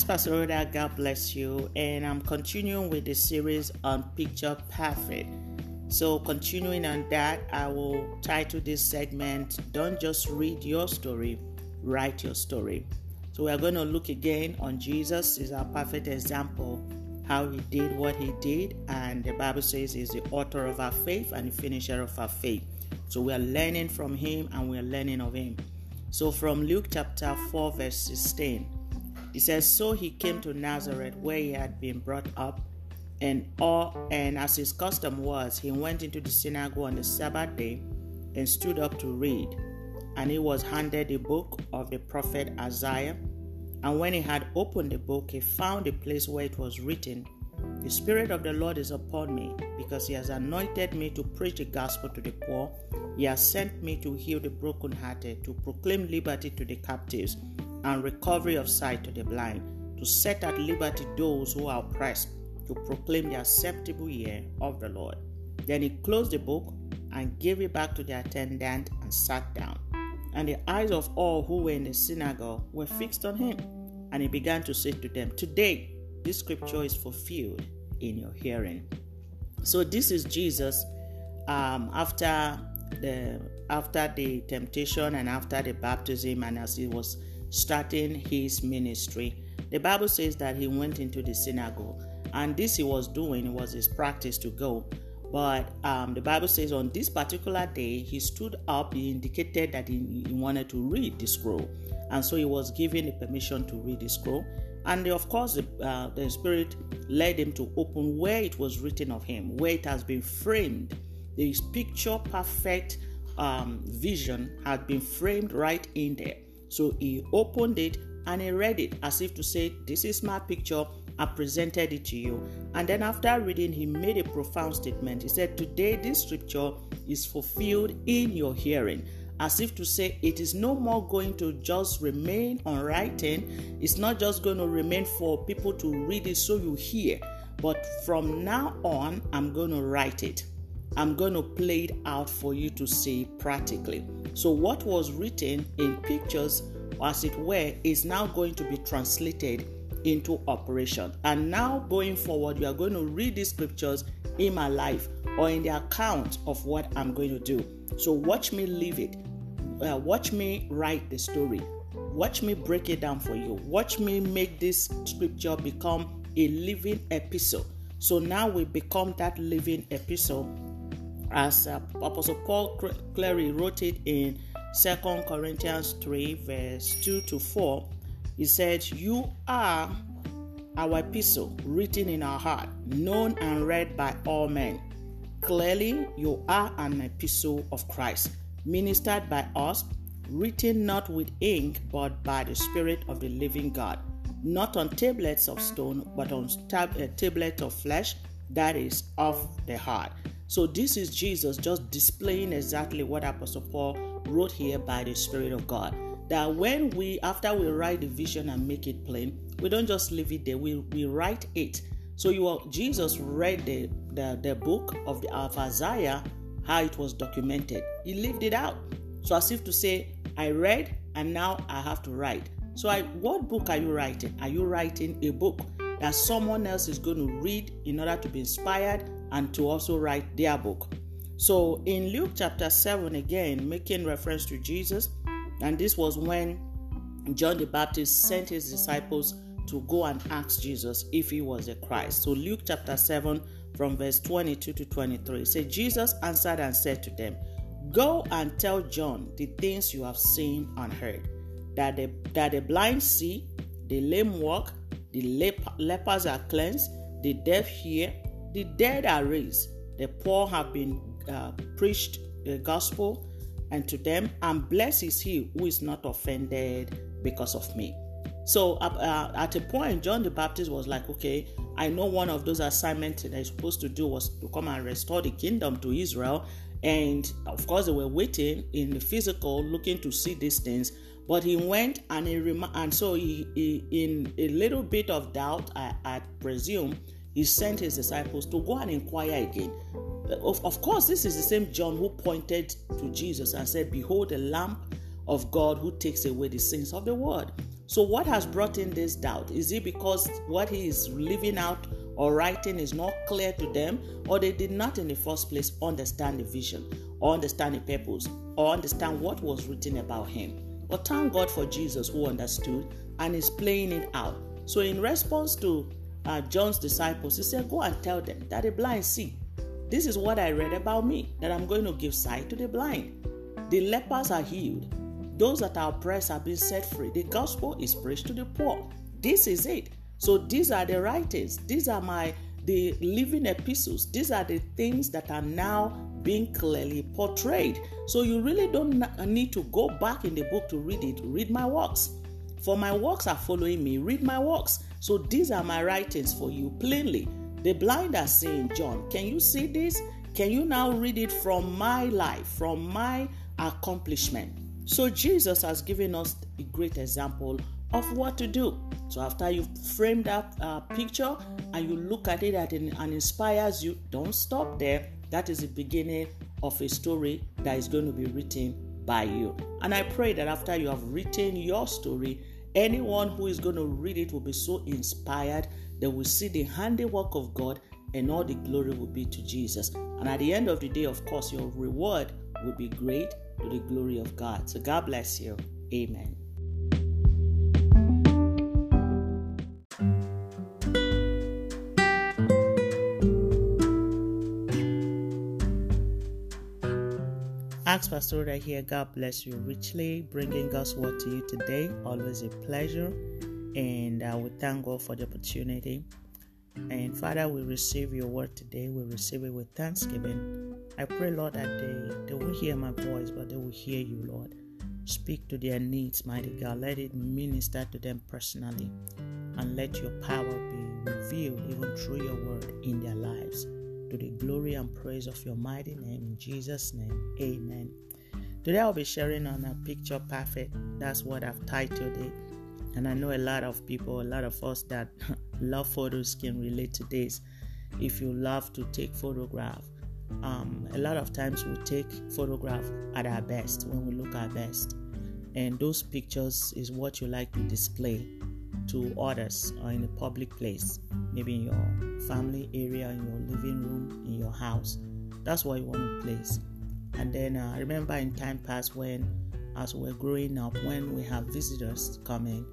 Ask Pastor Rhoda, God bless you. And I'm continuing with the series on Picture Perfect. So, continuing on that, I will title this segment Don't Just Read Your Story, Write Your Story. So, we are going to look again on Jesus, is our perfect example, how he did what he did. And the Bible says he's the author of our faith and the finisher of our faith. So, we are learning from him and we are learning of him. So, from Luke chapter 4, verse 16. He says, So he came to Nazareth where he had been brought up, and all and as his custom was, he went into the synagogue on the Sabbath day and stood up to read. And he was handed the book of the prophet Isaiah. And when he had opened the book, he found the place where it was written, The Spirit of the Lord is upon me, because he has anointed me to preach the gospel to the poor. He has sent me to heal the brokenhearted, to proclaim liberty to the captives and recovery of sight to the blind, to set at liberty those who are oppressed, to proclaim the acceptable year of the Lord. Then he closed the book and gave it back to the attendant and sat down. And the eyes of all who were in the synagogue were fixed on him. And he began to say to them, Today this scripture is fulfilled in your hearing. So this is Jesus um, after the after the temptation and after the baptism and as he was starting his ministry. The Bible says that he went into the synagogue, and this he was doing was his practice to go. But um, the Bible says on this particular day, he stood up, he indicated that he, he wanted to read the scroll. And so he was given the permission to read the scroll. And of course, the, uh, the Spirit led him to open where it was written of him, where it has been framed. This picture perfect um, vision had been framed right in there. So he opened it and he read it as if to say, This is my picture. I presented it to you. And then after reading, he made a profound statement. He said, Today this scripture is fulfilled in your hearing. As if to say, it is no more going to just remain on writing. It's not just going to remain for people to read it so you hear. But from now on, I'm going to write it. I'm going to play it out for you to see practically. So, what was written in pictures, as it were, is now going to be translated into operation. And now, going forward, you are going to read these scriptures in my life or in the account of what I'm going to do. So, watch me live it. Uh, watch me write the story. Watch me break it down for you. Watch me make this scripture become a living episode. So now we become that living episode as uh, Apostle Paul clearly wrote it in Second Corinthians 3, verse 2 to 4. He said, You are our epistle written in our heart, known and read by all men. Clearly, you are an epistle of Christ, ministered by us, written not with ink, but by the Spirit of the living God, not on tablets of stone, but on tab- a tablet of flesh, that is, of the heart. So this is Jesus just displaying exactly what Apostle Paul wrote here by the Spirit of God. That when we, after we write the vision and make it plain, we don't just leave it there, we, we write it. So you are, Jesus read the, the, the book of, the, of Isaiah, how it was documented. He lived it out. So as if to say, I read and now I have to write. So I, what book are you writing? Are you writing a book that someone else is going to read in order to be inspired and to also write their book. So in Luke chapter 7, again, making reference to Jesus, and this was when John the Baptist sent his disciples to go and ask Jesus if he was the Christ. So Luke chapter 7, from verse 22 to 23, say Jesus answered and said to them, Go and tell John the things you have seen and heard, that the, that the blind see, the lame walk, the lep- lepers are cleansed, the deaf hear, the dead are raised, the poor have been uh, preached the gospel and to them, and blessed is he who is not offended because of me. So uh, at a point, John the Baptist was like, okay, I know one of those assignments that he's supposed to do was to come and restore the kingdom to Israel. And of course, they were waiting in the physical, looking to see these things. But he went and he rem- and so he, he, in a little bit of doubt, I, I presume, he sent his disciples to go and inquire again. Of, of course, this is the same John who pointed to Jesus and said, Behold, the Lamb of God who takes away the sins of the world. So, what has brought in this doubt? Is it because what he is living out or writing is not clear to them, or they did not in the first place understand the vision, or understand the purpose, or understand what was written about him? But thank God for Jesus who understood and is playing it out. So, in response to uh, John's disciples, he said, Go and tell them that the blind see. This is what I read about me, that I'm going to give sight to the blind. The lepers are healed. Those that are oppressed are being set free. The gospel is preached to the poor. This is it. So these are the writings. These are my the living epistles. These are the things that are now being clearly portrayed. So you really don't need to go back in the book to read it. Read my works. For my works are following me. Read my works. So these are my writings for you plainly. The blind are saying, John, can you see this? Can you now read it from my life, from my accomplishment? So Jesus has given us a great example of what to do. So after you've framed that uh, picture and you look at it and, and inspires you, don't stop there. That is the beginning of a story that is going to be written by you. And I pray that after you have written your story, anyone who is going to read it will be so inspired they will see the handiwork of God and all the glory will be to Jesus. And at the end of the day, of course, your reward will be great to the glory of God. So God bless you. Amen. Ask Pastor Rhoda here. God bless you richly, bringing God's word to you today. Always a pleasure. And uh, I will thank God for the opportunity. And Father, we receive your word today. We receive it with thanksgiving. I pray, Lord, that they, they will hear my voice, but they will hear you, Lord. Speak to their needs, mighty God. Let it minister to them personally. And let your power be revealed even through your word in their lives. To the glory and praise of your mighty name. In Jesus' name, amen. Today I'll be sharing on a picture perfect. That's what I've titled it. And I know a lot of people, a lot of us that love photos can relate to this. If you love to take photograph, um, a lot of times we take photograph at our best when we look our best, and those pictures is what you like to display to others or in a public place, maybe in your family area, in your living room, in your house. That's what you want to place. And then uh, I remember in time past when, as we're growing up, when we have visitors coming,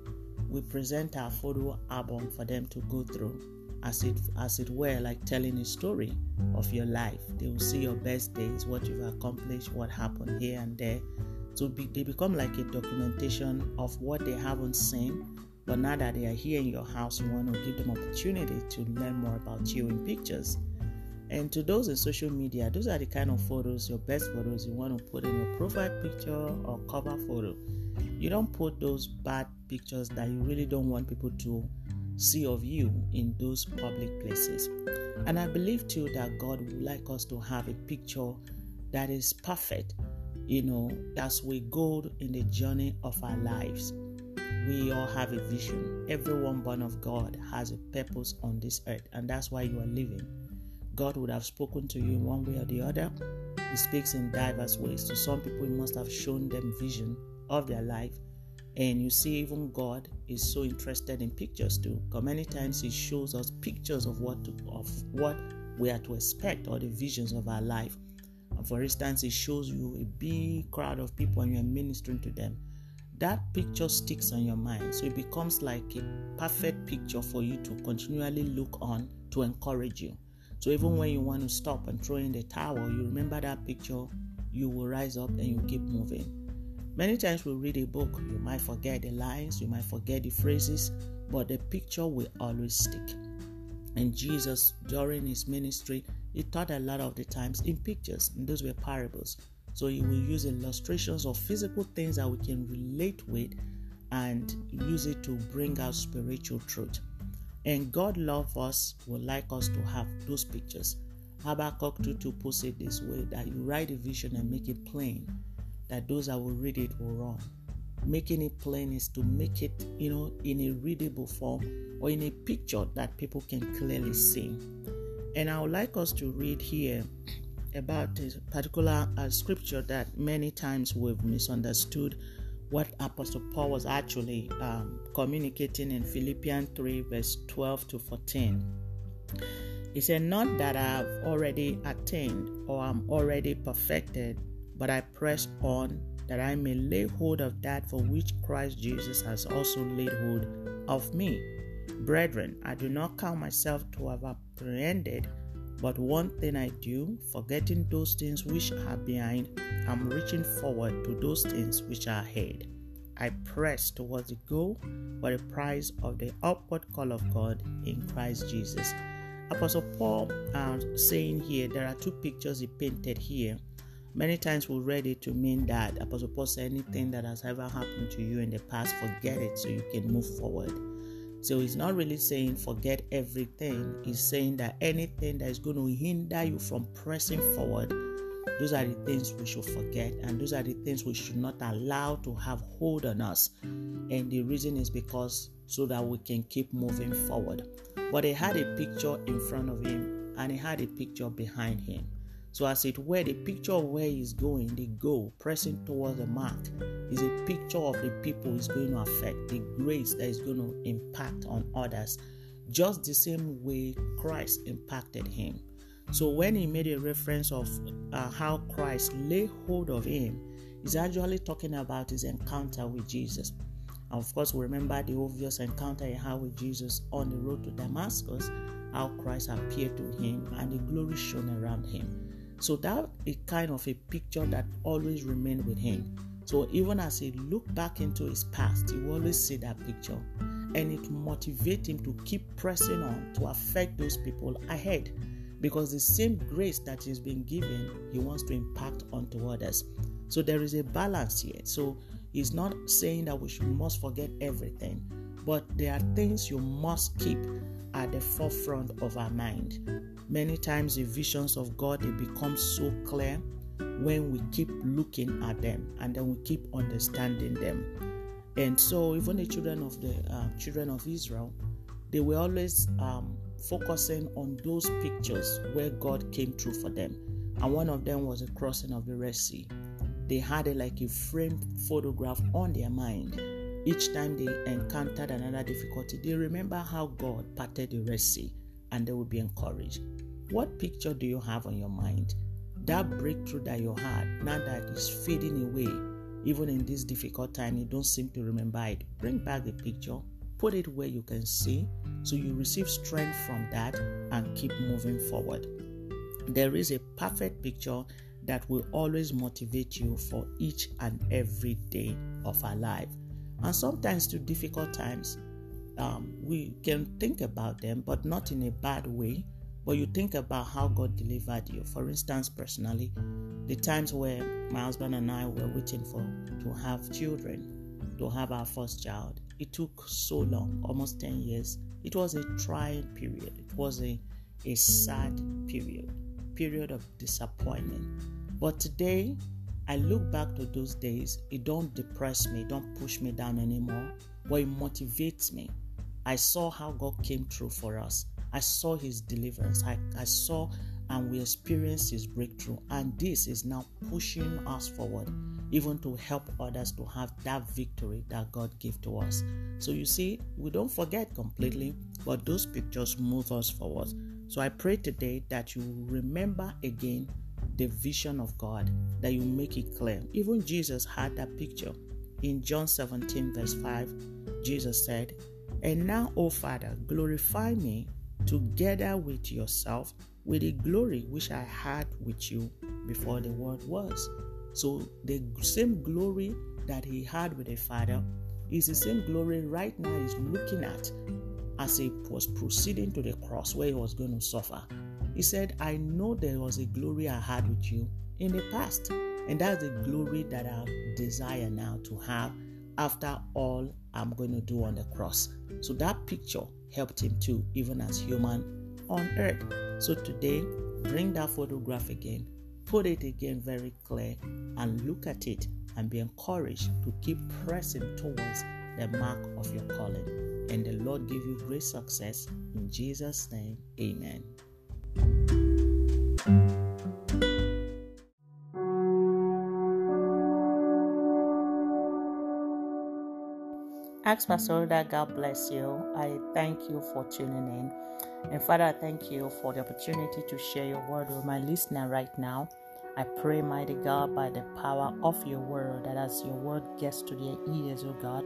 we present our photo album for them to go through as it as it were like telling a story of your life they will see your best days what you've accomplished what happened here and there so be, they become like a documentation of what they haven't seen but now that they are here in your house you want to give them opportunity to learn more about you in pictures and to those in social media those are the kind of photos your best photos you want to put in your profile picture or cover photo you don't put those bad pictures that you really don't want people to see of you in those public places. And I believe too that God would like us to have a picture that is perfect, you know, as we go in the journey of our lives. We all have a vision. Everyone born of God has a purpose on this earth, and that's why you are living. God would have spoken to you in one way or the other. He speaks in diverse ways. To some people, He must have shown them vision of their life. And you see, even God is so interested in pictures too. Because many times He shows us pictures of what to, of what we are to expect or the visions of our life. And for instance, He shows you a big crowd of people and you're ministering to them. That picture sticks on your mind, so it becomes like a perfect picture for you to continually look on to encourage you. So even when you want to stop and throw in the towel, you remember that picture, you will rise up and you keep moving. Many times we read a book, you might forget the lines, you might forget the phrases, but the picture will always stick. And Jesus, during his ministry, he taught a lot of the times in pictures, and those were parables. So he will use illustrations of physical things that we can relate with and use it to bring out spiritual truth. And God loves us, would like us to have those pictures. Habakkuk 2 2 puts it this way that you write a vision and make it plain that those that will read it will run. Making it plain is to make it, you know, in a readable form or in a picture that people can clearly see. And I would like us to read here about this particular uh, scripture that many times we've misunderstood what Apostle Paul was actually um, communicating in Philippians 3, verse 12 to 14. He said, Not that I have already attained or am already perfected, but I press on that I may lay hold of that for which Christ Jesus has also laid hold of me. Brethren, I do not count myself to have apprehended, but one thing I do, forgetting those things which are behind, I'm reaching forward to those things which are ahead. I press towards the goal for the prize of the upward call of God in Christ Jesus. Apostle Paul uh, saying here there are two pictures he painted here. Many times we read it to mean that Apostle Paul said anything that has ever happened to you in the past, forget it so you can move forward. So he's not really saying forget everything. He's saying that anything that is going to hinder you from pressing forward, those are the things we should forget, and those are the things we should not allow to have hold on us. And the reason is because so that we can keep moving forward. But he had a picture in front of him and he had a picture behind him. So, as it were, the picture of where he's going, the goal, pressing towards the mark, is a picture of the people he's going to affect, the grace that is going to impact on others, just the same way Christ impacted him. So, when he made a reference of uh, how Christ lay hold of him, he's actually talking about his encounter with Jesus. And of course, we remember the obvious encounter he had with Jesus on the road to Damascus, how Christ appeared to him and the glory shone around him. So that is kind of a picture that always remained with him. So even as he looked back into his past, he always see that picture. And it motivates him to keep pressing on to affect those people ahead. Because the same grace that he's been given, he wants to impact onto others. So there is a balance here. So he's not saying that we should must forget everything, but there are things you must keep at the forefront of our mind. Many times the visions of God they become so clear when we keep looking at them and then we keep understanding them. And so even the children of the uh, children of Israel, they were always um, focusing on those pictures where God came through for them. And one of them was the crossing of the Red Sea. They had a, like a framed photograph on their mind each time they encountered another difficulty, they remember how God parted the Red Sea and they will be encouraged. What picture do you have on your mind? That breakthrough that you had, now that is fading away, even in this difficult time, you don't seem to remember it. Bring back the picture, put it where you can see, so you receive strength from that and keep moving forward. There is a perfect picture that will always motivate you for each and every day of our life. And sometimes, through difficult times, um, we can think about them, but not in a bad way. But you think about how God delivered you. For instance, personally, the times where my husband and I were waiting for to have children, to have our first child, it took so long, almost 10 years. It was a trying period. It was a, a sad period, period of disappointment. But today, I look back to those days, it don't depress me, don't push me down anymore, but it motivates me. I saw how God came through for us. I saw his deliverance. I, I saw and we experienced his breakthrough. And this is now pushing us forward, even to help others to have that victory that God gave to us. So you see, we don't forget completely, but those pictures move us forward. So I pray today that you remember again the vision of God, that you make it clear. Even Jesus had that picture. In John 17, verse 5, Jesus said, And now, O Father, glorify me together with yourself with the glory which I had with you before the world was. So, the same glory that he had with the Father is the same glory right now he's looking at as he was proceeding to the cross where he was going to suffer. He said, I know there was a glory I had with you in the past. And that's the glory that I desire now to have after all I'm going to do on the cross. So that picture helped him too, even as human on earth. So today, bring that photograph again, put it again very clear, and look at it and be encouraged to keep pressing towards the mark of your calling. And the Lord give you great success. In Jesus' name, amen. Ask Pastor that God bless you. I thank you for tuning in. And Father, I thank you for the opportunity to share your word with my listener right now. I pray, mighty God, by the power of your word, that as your word gets to their ears, oh God,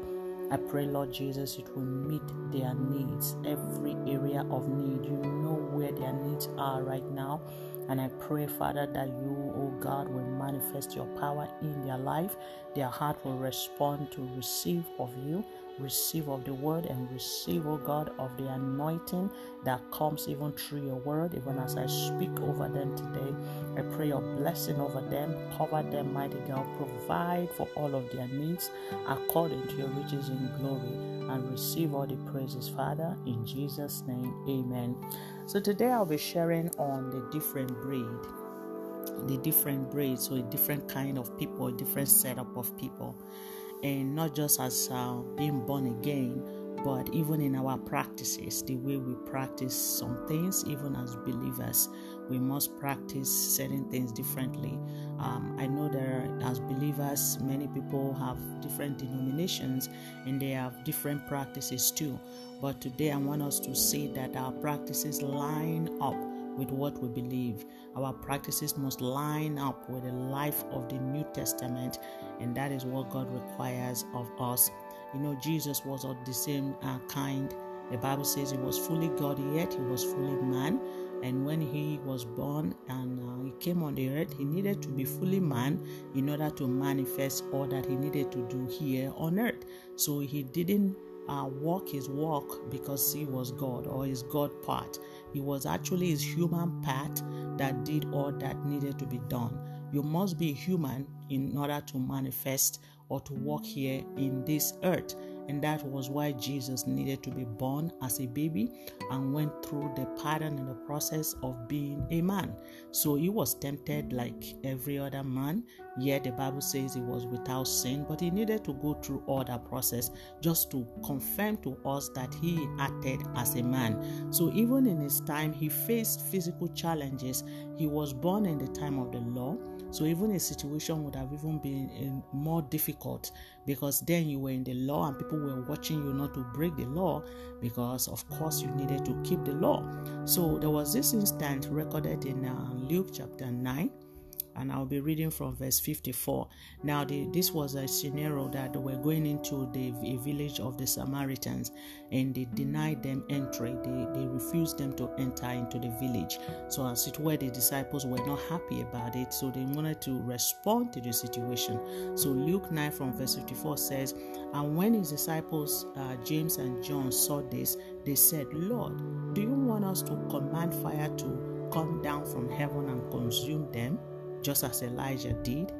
I pray, Lord Jesus, it will meet their needs, every area of need. You know where their needs are right now. And I pray, Father, that you, oh God, will manifest your power in their life. Their heart will respond to receive of you receive of the word and receive, oh God, of the anointing that comes even through your word. Even as I speak over them today, I pray your blessing over them, cover them, mighty God, provide for all of their needs according to your riches in glory, and receive all the praises, Father, in Jesus' name. Amen. So today I'll be sharing on the different breed the different breeds, so a different kind of people, a different setup of people and not just as uh, being born again, but even in our practices, the way we practice some things, even as believers, we must practice certain things differently. Um, I know there, as believers, many people have different denominations and they have different practices too. But today, I want us to see that our practices line up with what we believe. Our practices must line up with the life of the New Testament, and that is what God requires of us. You know, Jesus was of the same uh, kind. The Bible says he was fully God, yet he was fully man. And when he was born and uh, he came on the earth, he needed to be fully man in order to manifest all that he needed to do here on earth. So he didn't uh, walk his walk because he was God or his God part. It was actually his human part that did all that needed to be done. You must be human in order to manifest or to walk here in this earth. And that was why Jesus needed to be born as a baby and went through the pattern and the process of being a man. So he was tempted like every other man, yet the Bible says he was without sin, but he needed to go through all that process just to confirm to us that he acted as a man. So even in his time, he faced physical challenges. He was born in the time of the law. So even a situation would have even been more difficult because then you were in the law and people were watching you not to break the law because of course you needed to keep the law. So there was this instance recorded in uh, Luke chapter 9 and I'll be reading from verse 54. Now, the, this was a scenario that they were going into the village of the Samaritans, and they denied them entry. They, they refused them to enter into the village. So, as it were, the disciples were not happy about it, so they wanted to respond to the situation. So, Luke 9 from verse 54 says, And when his disciples, uh, James and John, saw this, they said, Lord, do you want us to command fire to come down from heaven and consume them? Just as Elijah did.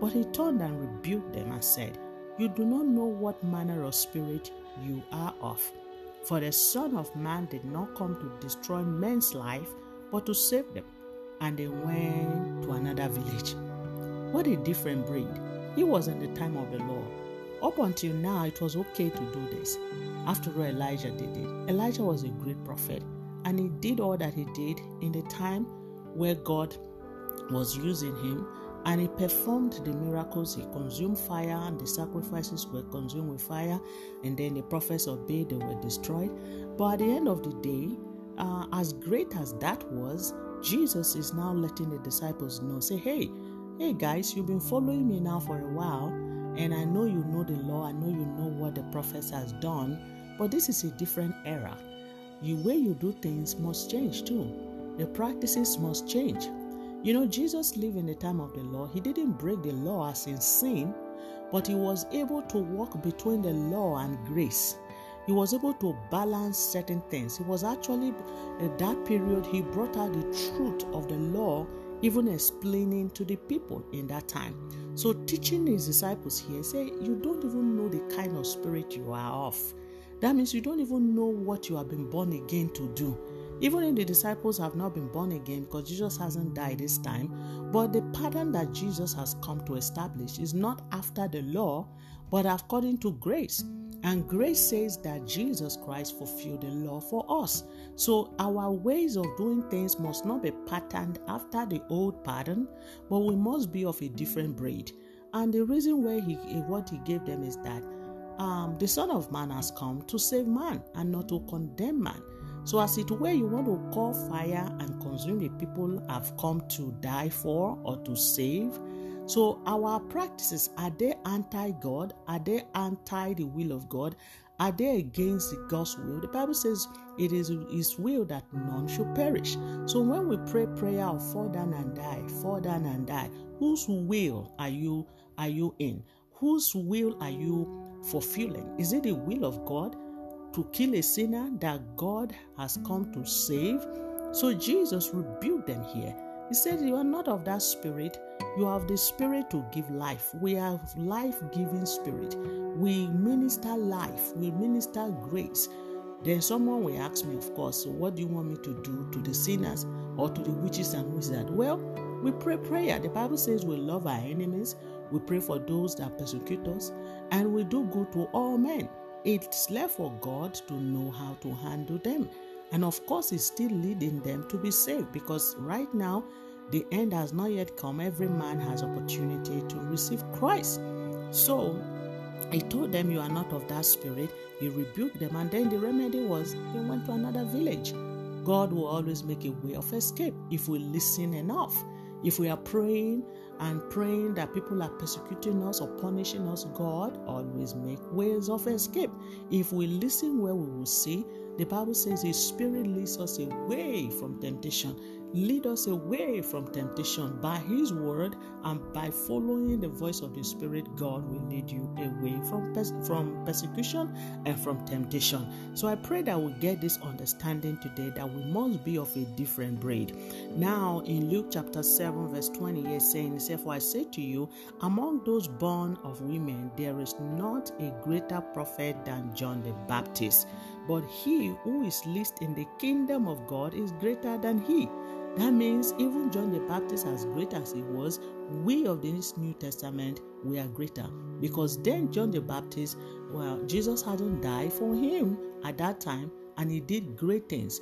But he turned and rebuked them and said, You do not know what manner of spirit you are of. For the Son of Man did not come to destroy men's life, but to save them. And they went to another village. What a different breed. He was in the time of the law. Up until now, it was okay to do this. After all, Elijah did it. Elijah was a great prophet, and he did all that he did in the time where God was using him and he performed the miracles. He consumed fire, and the sacrifices were consumed with fire, and then the prophets obeyed, they were destroyed. But at the end of the day, uh, as great as that was, Jesus is now letting the disciples know say, Hey, hey guys, you've been following me now for a while, and I know you know the law, I know you know what the prophets has done, but this is a different era. The way you do things must change too. The practices must change. You know, Jesus lived in the time of the law. He didn't break the law as in sin, but he was able to walk between the law and grace. He was able to balance certain things. He was actually, at that period, he brought out the truth of the law, even explaining to the people in that time. So, teaching his disciples here, say, You don't even know the kind of spirit you are of. That means you don't even know what you have been born again to do. Even if the disciples have not been born again because Jesus hasn't died this time, but the pattern that Jesus has come to establish is not after the law, but according to grace. And grace says that Jesus Christ fulfilled the law for us. So our ways of doing things must not be patterned after the old pattern, but we must be of a different breed. And the reason why he what he gave them is that um, the Son of Man has come to save man and not to condemn man. So, as it were, you want to call fire and consume the people have come to die for or to save. So, our practices are they anti God? Are they anti the will of God? Are they against the God's will? The Bible says it is His will that none should perish. So, when we pray prayer of fall down and die, fall down and die, whose will are you are you in? Whose will are you fulfilling? Is it the will of God? To kill a sinner that God has come to save. So Jesus rebuked them here. He said, You are not of that spirit. You have the spirit to give life. We have life giving spirit. We minister life. We minister grace. Then someone will ask me, of course, what do you want me to do to the sinners or to the witches and wizards? Well, we pray prayer. The Bible says we love our enemies, we pray for those that persecute us, and we do good to all men. It's left for God to know how to handle them. And of course, He's still leading them to be saved because right now, the end has not yet come. Every man has opportunity to receive Christ. So he told them, You are not of that spirit. He rebuked them, and then the remedy was he went to another village. God will always make a way of escape if we listen enough. If we are praying and praying that people are persecuting us or punishing us, God always make ways of escape. If we listen where we will see, the Bible says His Spirit leads us away from temptation lead us away from temptation by His word and by following the voice of the Spirit. God will lead you away from pers- from persecution and from temptation. So I pray that we get this understanding today that we must be of a different breed. Now in Luke chapter seven verse twenty, is saying, "He said, For I say to you, among those born of women, there is not a greater prophet than John the Baptist." But he who is least in the kingdom of God is greater than he. That means even John the Baptist, as great as he was, we of this New Testament, we are greater. Because then John the Baptist, well, Jesus hadn't died for him at that time, and he did great things.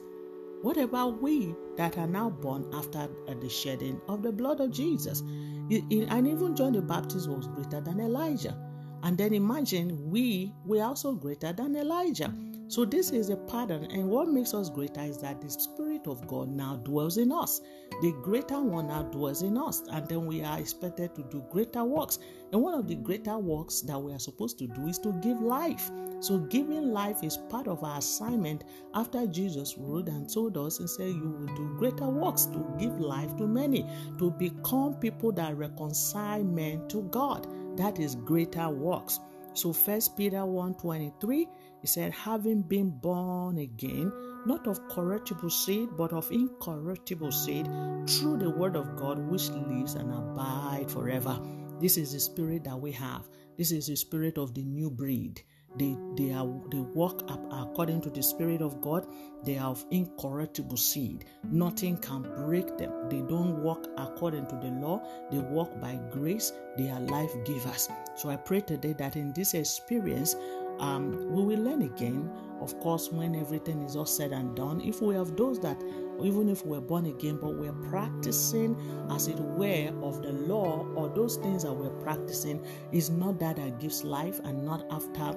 What about we that are now born after uh, the shedding of the blood of Jesus? And even John the Baptist was greater than Elijah. And then imagine we, we are also greater than Elijah. So this is a pattern, and what makes us greater is that the Spirit of God now dwells in us. The greater one now dwells in us, and then we are expected to do greater works. And one of the greater works that we are supposed to do is to give life. So giving life is part of our assignment after Jesus wrote and told us and said, You will do greater works to give life to many, to become people that reconcile men to God. That is greater works. So first Peter 1 23 he said, having been born again, not of corruptible seed, but of incorruptible seed, through the word of God which lives and abides forever. This is the spirit that we have. This is the spirit of the new breed. They, they are they walk up according to the spirit of God. They are of incorruptible seed. Nothing can break them. They don't walk according to the law. They walk by grace. They are life givers. So I pray today that in this experience, um, we will learn again, of course, when everything is all said and done. If we have those that, even if we're born again, but we're practicing, as it were, of the law or those things that we're practicing, is not that that gives life and not after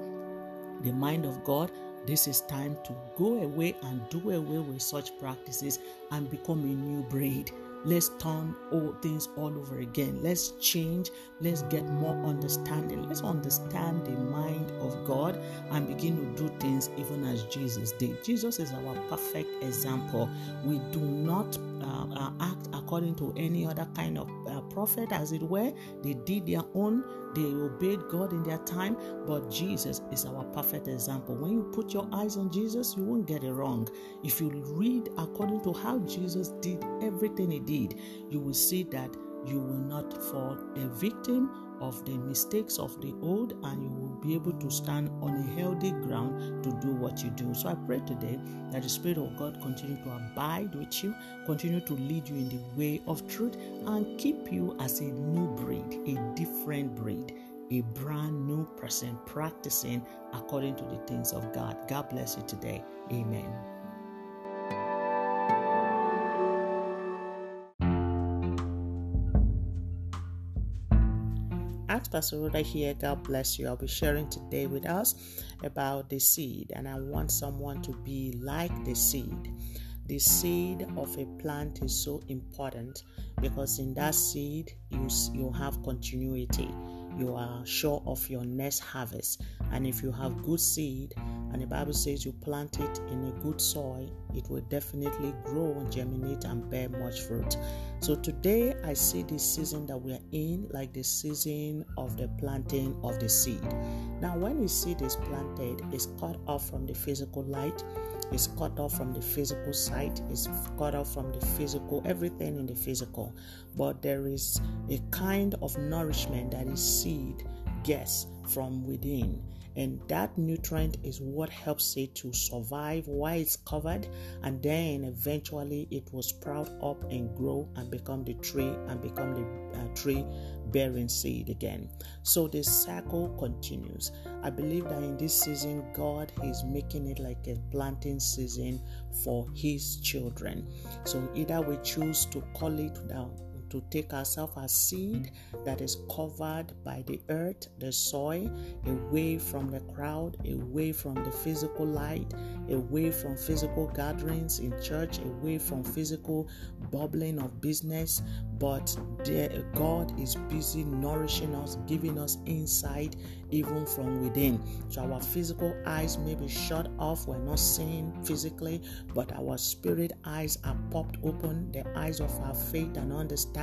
the mind of God. This is time to go away and do away with such practices and become a new breed. Let's turn all things all over again. Let's change. Let's get more understanding. Let's understand the mind of God and begin to do things even as Jesus did. Jesus is our perfect example. We do not uh, uh, act according to any other kind of uh, prophet, as it were. They did their own, they obeyed God in their time, but Jesus is our perfect example. When you put your eyes on Jesus, you won't get it wrong. If you read according to how Jesus did everything he did, you will see that you will not fall a victim of the mistakes of the old and you will be able to stand on a healthy ground to do what you do. So I pray today that the Spirit of God continue to abide with you, continue to lead you in the way of truth, and keep you as a new breed, a different breed. A brand new person practicing according to the things of God. God bless you today. Amen. Pastor Rhoda here. God bless you. I'll be sharing today with us about the seed, and I want someone to be like the seed. The seed of a plant is so important because in that seed you you have continuity you are sure of your next harvest. And if you have good seed, and the Bible says you plant it in a good soil, it will definitely grow and germinate and bear much fruit. So today I see this season that we are in like the season of the planting of the seed. Now, when the seed is planted, it's cut off from the physical light is cut off from the physical sight, is cut off from the physical, everything in the physical. But there is a kind of nourishment that is seed gets from within. And that nutrient is what helps it to survive while it's covered, and then eventually it will sprout up and grow and become the tree and become the uh, tree bearing seed again. So the cycle continues. I believe that in this season, God is making it like a planting season for His children. So either we choose to call it down to take ourselves as seed that is covered by the earth, the soil, away from the crowd, away from the physical light, away from physical gatherings in church, away from physical bubbling of business. But there, God is busy nourishing us, giving us insight even from within. So our physical eyes may be shut off, we're not seeing physically, but our spirit eyes are popped open. The eyes of our faith and understanding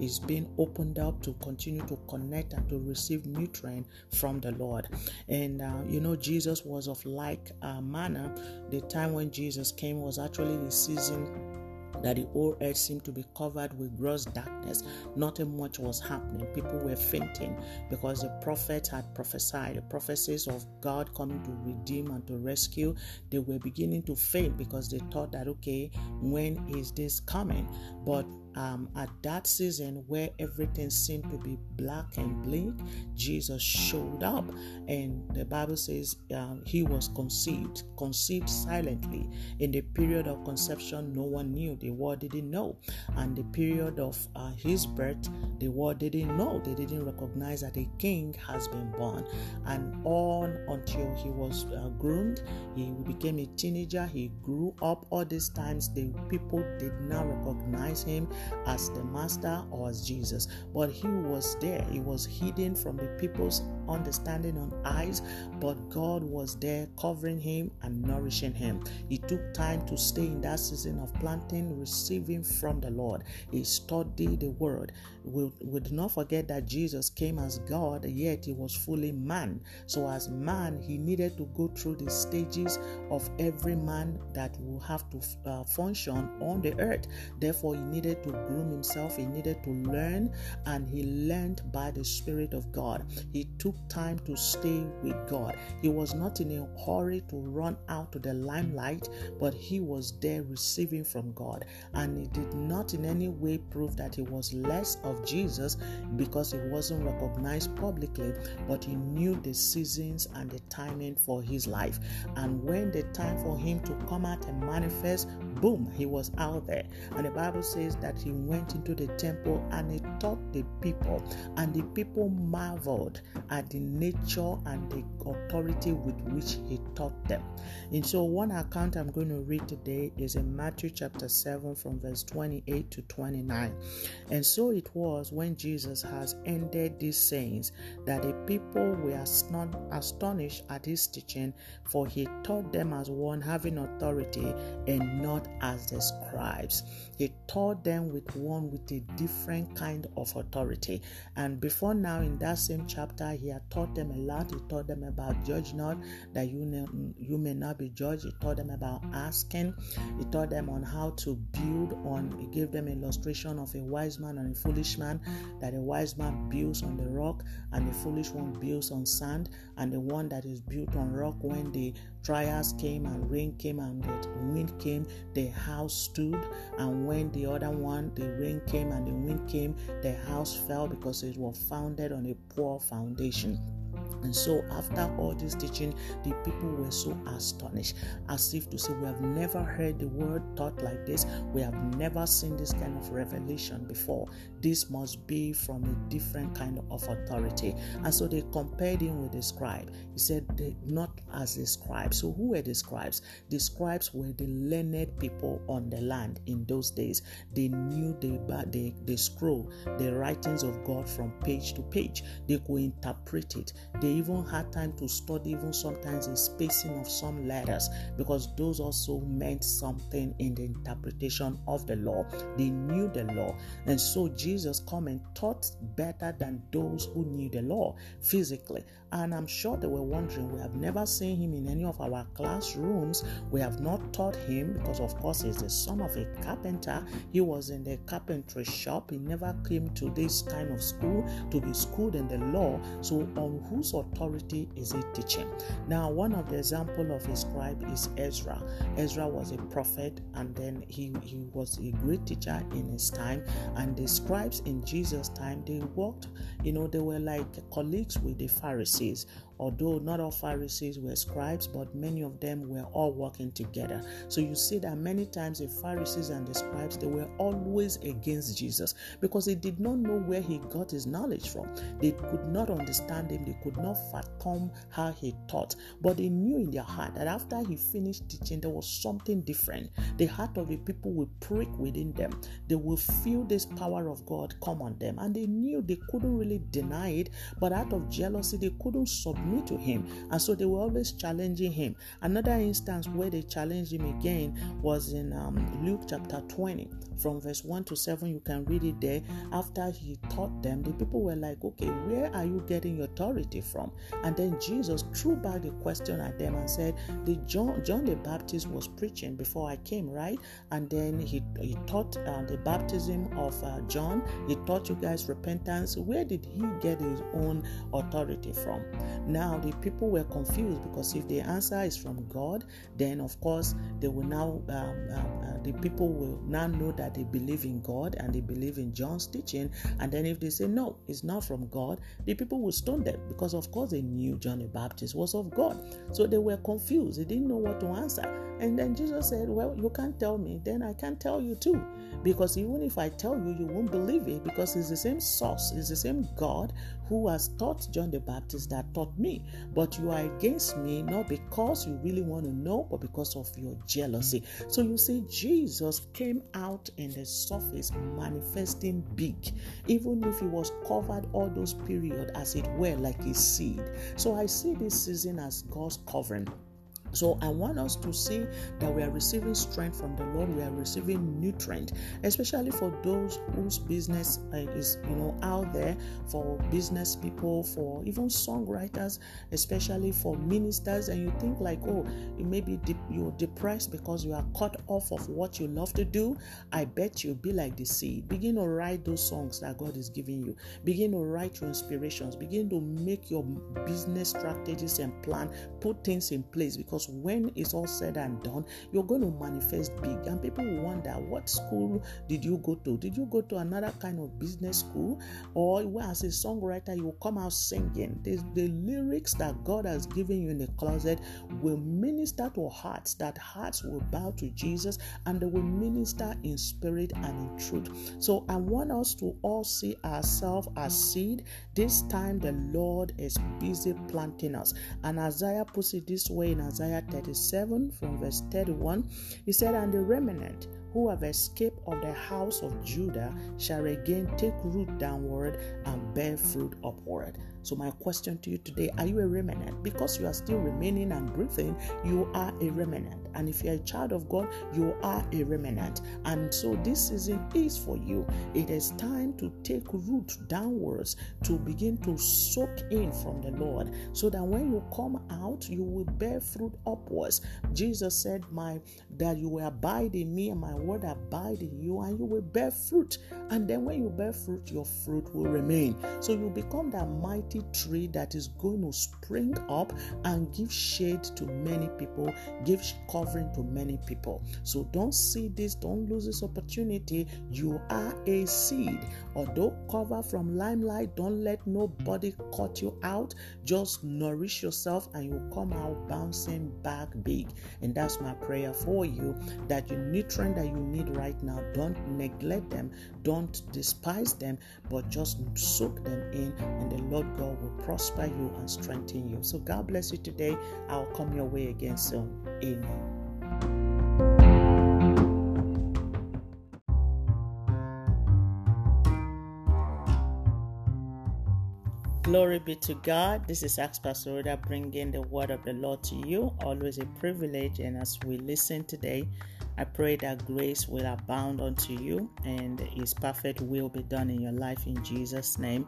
is being opened up to continue to connect and to receive nutrient from the Lord. And uh, you know, Jesus was of like uh, manner. The time when Jesus came was actually the season that the whole earth seemed to be covered with gross darkness. Nothing much was happening. People were fainting because the prophet had prophesied, the prophecies of God coming to redeem and to rescue. They were beginning to faint because they thought that, okay, when is this coming? But um, at that season where everything seemed to be black and bleak, Jesus showed up, and the Bible says um, he was conceived, conceived silently. In the period of conception, no one knew, the world didn't know, and the period of uh, his birth, the world didn't know, they didn't recognize that a king has been born, and on until he was uh, groomed, he became a teenager, he grew up. All these times, the people did not recognize him as the master or as Jesus, but he was there. He was hidden from the people's understanding on eyes, but God was there covering him and nourishing him. He took time to stay in that season of planting, receiving from the Lord. He studied the word. We, we do not forget that Jesus came as God, yet he was fully man. So, as man, he needed to go through the stages of every man that will have to uh, function on the earth. Therefore, needed to groom himself, he needed to learn, and he learned by the Spirit of God. He took time to stay with God. He was not in a hurry to run out to the limelight, but he was there receiving from God. And he did not in any way prove that he was less of Jesus because he wasn't recognized publicly, but he knew the seasons and the timing for his life. And when the time for him to come out and manifest, boom, he was out there. And the Bible says that he went into the temple and he taught the people, and the people marveled at the nature and the authority with which he taught them. And so, one account I'm going to read today is in Matthew chapter 7 from verse 28 to 29. And so it was when Jesus has ended these sayings that the people were astonished at his teaching, for he taught them as one having authority and not as the scribes. He taught them with one with a different kind of authority. And before now, in that same chapter, he had taught them a lot. He taught them about judge not, that you, ne- you may not be judged. He taught them about asking. He taught them on how to build on. He gave them illustration of a wise man and a foolish man, that a wise man builds on the rock and the foolish one builds on sand. And the one that is built on rock, when the trials came and rain came and the wind came, the house stood. And when the other one, the rain came and the wind came, the house fell because it was founded on a poor foundation. And so, after all this teaching, the people were so astonished, as if to say, We have never heard the word taught like this. We have never seen this kind of revelation before. This must be from a different kind of authority. And so, they compared him with the scribe. He said, Not as the scribe. So, who were the scribes? The scribes were the learned people on the land in those days. They knew the, the, the scroll, the writings of God from page to page. They could interpret it. They even had time to study even sometimes the spacing of some letters because those also meant something in the interpretation of the law. They knew the law. And so Jesus come and taught better than those who knew the law physically. And I'm sure they were wondering, we have never seen him in any of our classrooms. We have not taught him because, of course, he's the son of a carpenter. He was in the carpentry shop. He never came to this kind of school to be schooled in the law. So, on whose authority is he teaching? Now, one of the example of his scribe is Ezra. Ezra was a prophet, and then he, he was a great teacher in his time. And the scribes in Jesus' time, they worked, you know, they were like colleagues with the Pharisees. Although not all Pharisees were scribes, but many of them were all working together. So you see that many times the Pharisees and the scribes they were always against Jesus because they did not know where he got his knowledge from. They could not understand him, they could not fathom how he taught. But they knew in their heart that after he finished teaching, there was something different. The heart of the people will prick within them. They will feel this power of God come on them. And they knew they couldn't really deny it, but out of jealousy, they couldn't submit to him. And so they were always challenging him. Another instance where they challenged him again was in um, Luke chapter 20, from verse 1 to 7. You can read it there. After he taught them, the people were like, Okay, where are you getting your authority from? And then Jesus threw back the question at them and said, the John, John the Baptist was preaching before I came, right? And then he, he taught uh, the baptism of uh, John. He taught you guys repentance. Where did he get his own authority from? Now the people were confused because if the answer is from God, then of course they will now um, uh, uh, the people will now know that they believe in God and they believe in John's teaching. And then if they say no, it's not from God, the people will stone them because of course they knew John the Baptist was of God. So they were confused. They didn't know what to answer. And then Jesus said, Well, you can't tell me, then I can't tell you too. Because even if I tell you, you won't believe it because it's the same source, it's the same God who has taught John the Baptist that taught me. But you are against me not because you really want to know, but because of your jealousy. So you see, Jesus came out in the surface manifesting big, even if he was covered all those period as it were like a seed. So I see this season as God's covering. So I want us to see that we are receiving strength from the Lord. We are receiving nutrient, especially for those whose business uh, is you know out there, for business people, for even songwriters, especially for ministers. And you think like, oh, you may be de- you're depressed because you are cut off of what you love to do. I bet you be like the seed. Begin to write those songs that God is giving you. Begin to write your inspirations. Begin to make your business strategies and plan. Put things in place because because when it's all said and done, you're going to manifest big. And people will wonder, what school did you go to? Did you go to another kind of business school? Or as a songwriter, you will come out singing. The, the lyrics that God has given you in the closet will minister to hearts, that hearts will bow to Jesus and they will minister in spirit and in truth. So I want us to all see ourselves as seed. This time the Lord is busy planting us. And Isaiah puts it this way in Isaiah Isaiah 37 from verse 31, he said, And the remnant who have escaped of the house of Judah shall again take root downward and bear fruit upward. So, my question to you today are you a remnant? Because you are still remaining and breathing, you are a remnant. And if you're a child of God, you are a remnant. And so, this season is for you. It is time to take root downwards to begin to soak in from the Lord so that when you come out, you will bear fruit upwards. Jesus said, My that you will abide in me and my word abide in you, and you will bear fruit. And then when you bear fruit, your fruit will remain. So you become that mighty tree that is going to spring up and give shade to many people, give covering to many people. So don't see this, don't lose this opportunity. You are a seed. Although cover from limelight, don't let nobody cut you out. Just nourish yourself and you'll come out bouncing back big. And that's my prayer for you that you nutrient that you need right now, don't neglect them, don't despise them, but just soak them in, and the Lord God will prosper you and strengthen you. So, God bless you today. I'll come your way again soon. Amen. Glory be to God. This is Ask Pastor Rhoda bringing the word of the Lord to you. Always a privilege. And as we listen today, I pray that grace will abound unto you and His perfect will be done in your life in Jesus' name.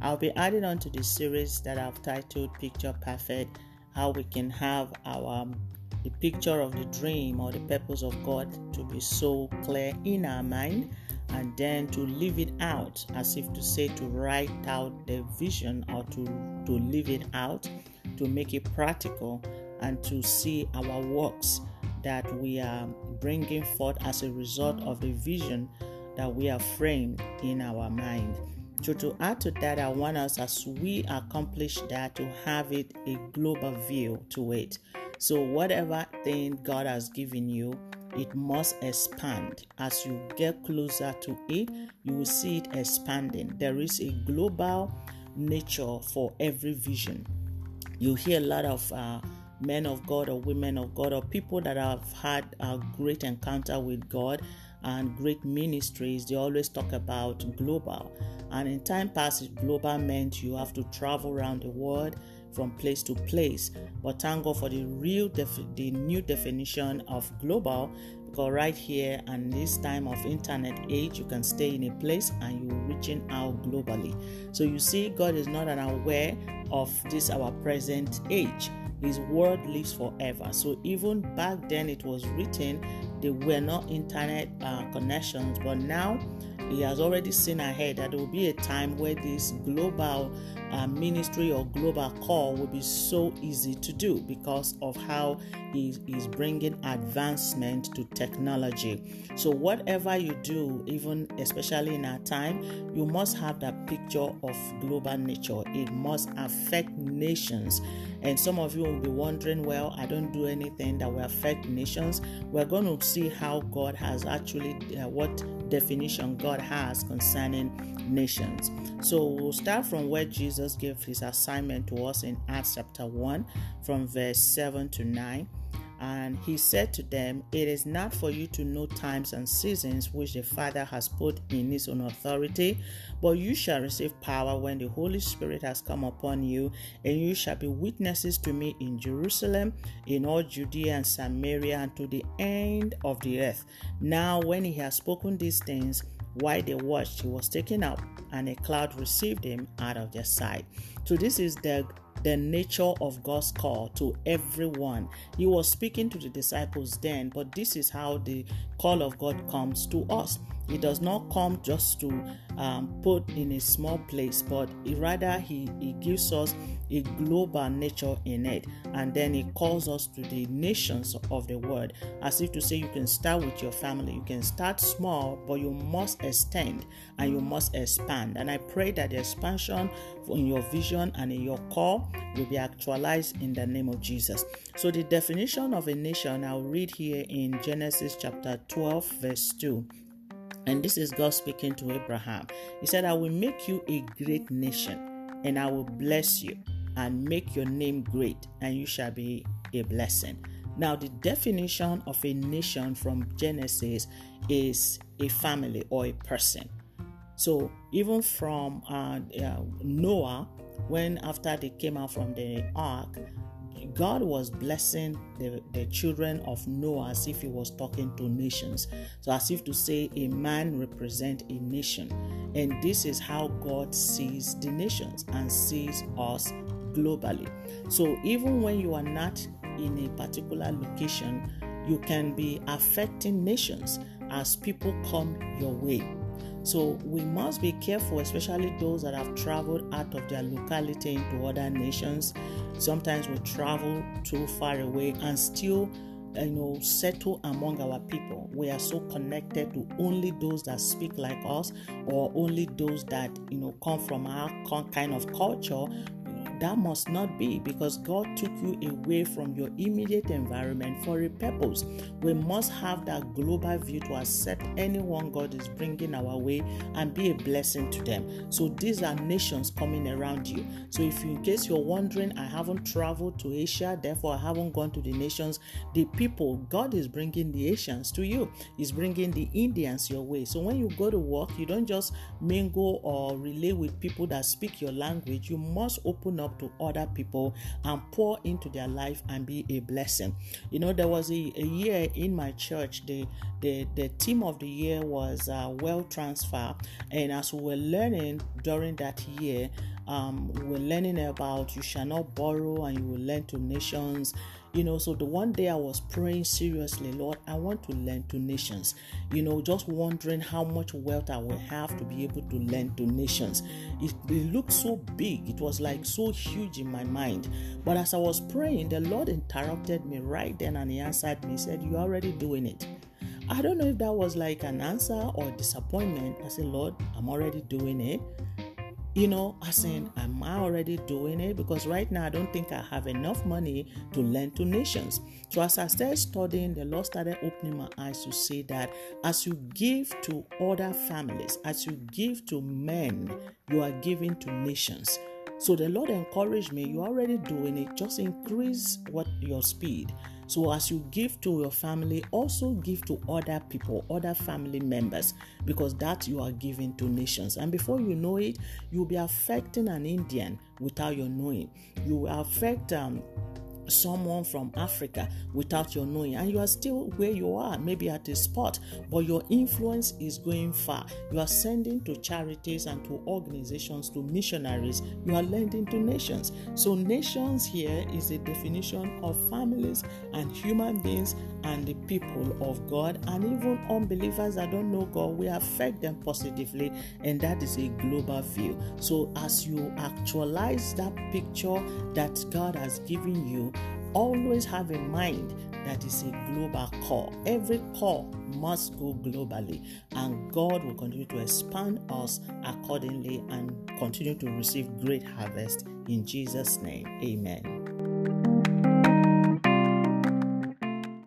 I'll be adding on to the series that I've titled Picture Perfect, how we can have our um, the picture of the dream or the purpose of God to be so clear in our mind and then to live it out as if to say to write out the vision or to to live it out to make it practical and to see our works that we are bringing forth as a result of the vision that we have framed in our mind. So, to add to that, I want us as we accomplish that to have it a global view to it. So, whatever thing God has given you, it must expand. As you get closer to it, you will see it expanding. There is a global nature for every vision. You hear a lot of uh, men of God or women of God or people that have had a great encounter with God and great ministries, they always talk about global. And in time past, global meant you have to travel around the world from place to place. But thank God for the real, the new definition of global, because right here and this time of internet age, you can stay in a place and you're reaching out globally. So you see, God is not unaware of this our present age. His word lives forever. So even back then, it was written. They were not internet uh, connections, but now he has already seen ahead that there will be a time where this global uh, ministry or global call will be so easy to do because of how he is bringing advancement to technology. So, whatever you do, even especially in our time, you must have that picture of global nature. It must affect nations. And some of you will be wondering, well, I don't do anything that will affect nations. We're going to see how God has actually, uh, what definition God has concerning nations. So we'll start from where Jesus gave his assignment to us in Acts chapter 1, from verse 7 to 9. And he said to them, It is not for you to know times and seasons which the Father has put in his own authority, but you shall receive power when the Holy Spirit has come upon you, and you shall be witnesses to me in Jerusalem, in all Judea and Samaria, and to the end of the earth. Now, when he has spoken these things, while they watched, he was taken up, and a cloud received him out of their sight. So, this is the the nature of God's call to everyone. He was speaking to the disciples then, but this is how the call of God comes to us. It does not come just to um, put in a small place, but rather he, he gives us a global nature in it. And then he calls us to the nations of the world, as if to say you can start with your family. You can start small, but you must extend and you must expand. And I pray that the expansion in your vision and in your call will be actualized in the name of Jesus. So, the definition of a nation I'll read here in Genesis chapter 12, verse 2. And this is God speaking to Abraham. He said, I will make you a great nation, and I will bless you and make your name great, and you shall be a blessing. Now, the definition of a nation from Genesis is a family or a person. So, even from uh, uh, Noah, when after they came out from the ark, God was blessing the, the children of Noah as if he was talking to nations. So, as if to say, a man represent a nation. And this is how God sees the nations and sees us globally. So, even when you are not in a particular location, you can be affecting nations as people come your way. So we must be careful, especially those that have traveled out of their locality into other nations. Sometimes we travel too far away and still you know settle among our people we are so connected to only those that speak like us or only those that you know come from our kind of culture that must not be because God took you away from your immediate environment for a purpose. We must have that global view to accept anyone God is bringing our way and be a blessing to them. So these are nations coming around you. So if in case you're wondering, I haven't traveled to Asia, therefore I haven't gone to the nations, the people God is bringing the Asians to you. He's bringing the Indians your way. So when you go to work, you don't just mingle or relate with people that speak your language. You must open up up to other people and pour into their life and be a blessing. You know, there was a, a year in my church, the, the, the theme of the year was uh, wealth transfer. And as we were learning during that year, um, we were learning about you shall not borrow and you will lend to nations you know so the one day i was praying seriously lord i want to lend to nations. You know just wondering how much wealth i will have to be able to lend to nations. It, it looked so big. It was like so huge in my mind. But as i was praying the lord interrupted me right then and he answered me. He said you're already doing it. I don't know if that was like an answer or disappointment. I said, Lord, I'm already doing it you know, I saying, am I already doing it? Because right now I don't think I have enough money to lend to nations. So as I started studying, the Lord started opening my eyes to see that as you give to other families, as you give to men, you are giving to nations. So the Lord encouraged me, you're already doing it, just increase what your speed. So, as you give to your family, also give to other people, other family members, because that you are giving to nations. And before you know it, you'll be affecting an Indian without your knowing. You will affect um, someone from Africa without your knowing, and you are still where you are, maybe at a spot, but your influence is going far. You are sending to charities and to organizations, to missionaries, you are lending to nations. So, nations here is a definition of families and human beings and the people of God, and even unbelievers that don't know God, we affect them positively, and that is a global view. So, as you actualize that picture that God has given you, always have in mind that is a global call. Every call must go globally, and God will continue to expand us accordingly and continue to receive great harvest in Jesus' name. Amen.